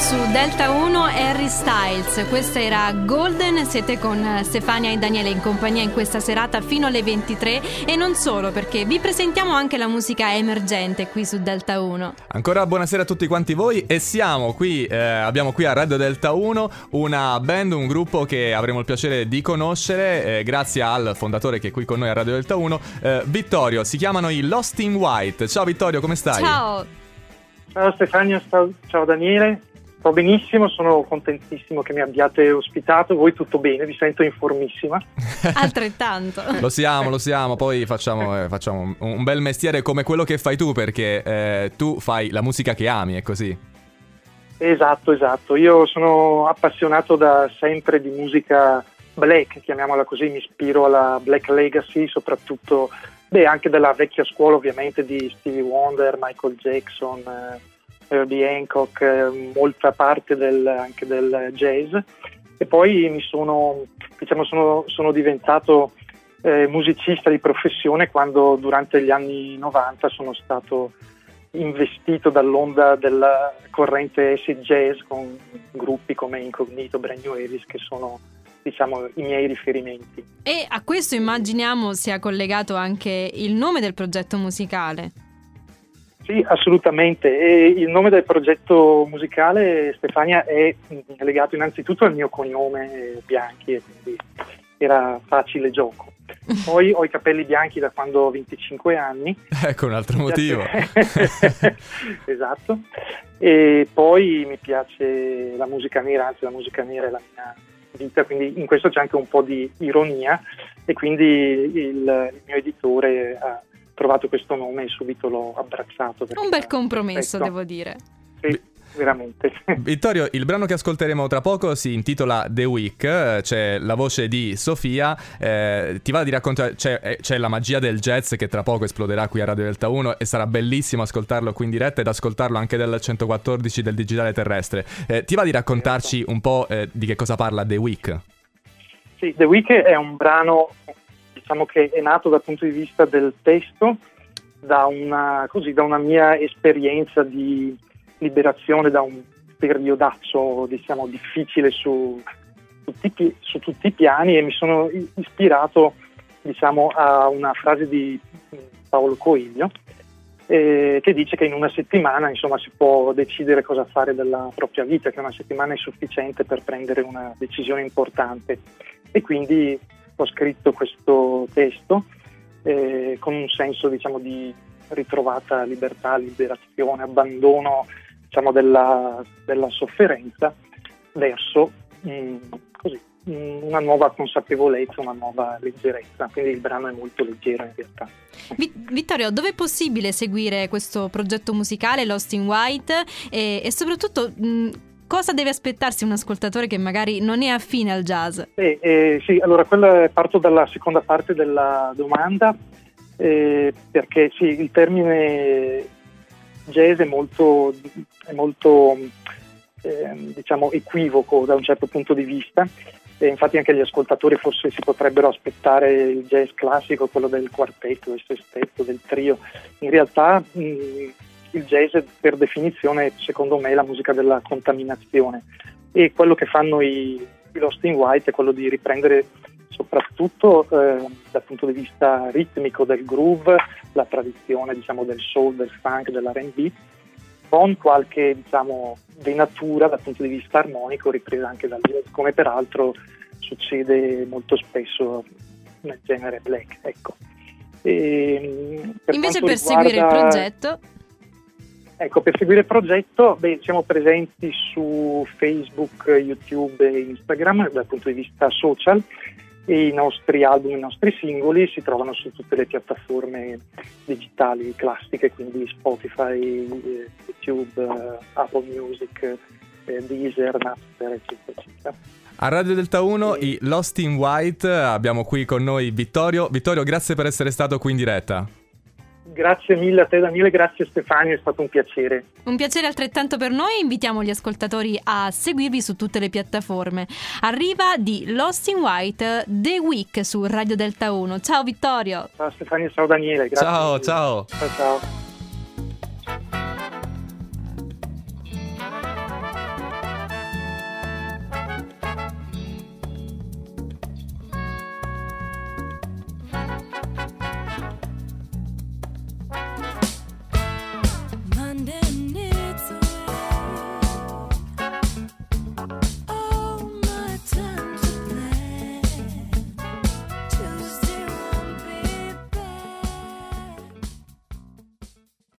su Delta 1 Harry Styles. Questa era Golden. Siete con Stefania e Daniele in compagnia in questa serata fino alle 23 e non solo perché vi presentiamo anche la musica emergente qui su Delta 1. Ancora buonasera a tutti quanti voi e siamo qui, eh, abbiamo qui a Radio Delta 1 una band, un gruppo che avremo il piacere di conoscere eh, grazie al fondatore che è qui con noi a Radio Delta 1, eh, Vittorio. Si chiamano i Lost in White. Ciao Vittorio, come stai? Ciao. Ciao Stefania, ciao Daniele. Sto benissimo, sono contentissimo che mi abbiate ospitato, voi tutto bene, vi sento informissima. Altrettanto. lo siamo, lo siamo, poi facciamo, eh, facciamo, un bel mestiere come quello che fai tu perché eh, tu fai la musica che ami, è così. Esatto, esatto, io sono appassionato da sempre di musica black, chiamiamola così, mi ispiro alla Black Legacy, soprattutto, beh, anche della vecchia scuola ovviamente di Stevie Wonder, Michael Jackson. Eh, Herbie Hancock, eh, molta parte del, anche del jazz e poi mi sono, diciamo, sono, sono diventato eh, musicista di professione quando durante gli anni 90 sono stato investito dall'onda della corrente acid jazz con gruppi come Incognito, Brand New Ellis che sono diciamo i miei riferimenti. E a questo immaginiamo sia collegato anche il nome del progetto musicale. Sì, assolutamente. E il nome del progetto musicale, Stefania, è legato innanzitutto al mio cognome Bianchi e quindi era facile gioco. Poi ho i capelli bianchi da quando ho 25 anni. Ecco un altro motivo. esatto. E poi mi piace la musica nera, anzi la musica nera è la mia vita, quindi in questo c'è anche un po' di ironia e quindi il, il mio editore ha trovato questo nome e subito l'ho abbracciato. Un bel compromesso, perfetto. devo dire. Sì, veramente. Vittorio, il brano che ascolteremo tra poco si intitola The Week, c'è la voce di Sofia, eh, ti va di raccontare, c'è, eh, c'è, la magia del jazz che tra poco esploderà qui a Radio Delta 1 e sarà bellissimo ascoltarlo qui in diretta ed ascoltarlo anche dal 114 del digitale terrestre. Eh, ti va di raccontarci un po' eh, di che cosa parla The Week? Sì, The Week è un brano diciamo che è nato dal punto di vista del testo, da una, così, da una mia esperienza di liberazione da un periodaccio diciamo, difficile su, su, tutti, su, tutti, i piani e mi sono ispirato diciamo, a una frase di Paolo Coelho eh, che dice che in una settimana insomma, si può decidere cosa fare della propria vita, che una settimana è sufficiente per prendere una decisione importante. E quindi ho scritto questo testo eh, con un senso diciamo, di ritrovata libertà, liberazione, abbandono diciamo, della, della, sofferenza verso mh, mm, così, mm, una nuova consapevolezza, una nuova leggerezza. Quindi il brano è molto leggero in realtà. Vittorio, dove è possibile seguire questo progetto musicale Lost in White e, e soprattutto mh, mm, cosa deve aspettarsi un ascoltatore che magari non è affine al jazz? Eh, eh, sì, allora quella, parto dalla seconda parte della domanda, eh, perché sì, il termine jazz è molto, è molto ehm, diciamo, equivoco da un certo punto di vista. E infatti anche gli ascoltatori forse si potrebbero aspettare il jazz classico, quello del quartetto, del sestetto, del trio. In realtà mh, il jazz per definizione secondo me è la musica della contaminazione e quello che fanno i, i Lost in White è quello di riprendere soprattutto eh, dal punto di vista ritmico del groove, la tradizione diciamo, del soul, del funk, dell'R&B, con qualche diciamo, venatura dal punto di vista armonico ripresa anche dal jazz, come peraltro succede molto spesso nel genere black. Ecco. E, per Invece per riguarda... seguire il progetto Ecco, per seguire il progetto beh, siamo presenti su Facebook, YouTube e Instagram dal punto di vista social e i nostri album, i nostri singoli si trovano su tutte le piattaforme digitali classiche, quindi Spotify, YouTube, eh, Apple Music, eh, Deezer, Napster, eccetera, eccetera. A Radio Delta 1 e... i Lost in White, abbiamo qui con noi Vittorio. Vittorio, grazie per essere stato qui in diretta. Grazie mille a te Daniele, grazie Stefano, è stato un piacere. Un piacere altrettanto per noi, invitiamo gli ascoltatori a seguirvi su tutte le piattaforme. Arriva di Lost in White The Week su Radio Delta 1. Ciao Vittorio. Ciao Stefano, ciao Daniele, grazie. Ciao, ciao. Ciao ciao.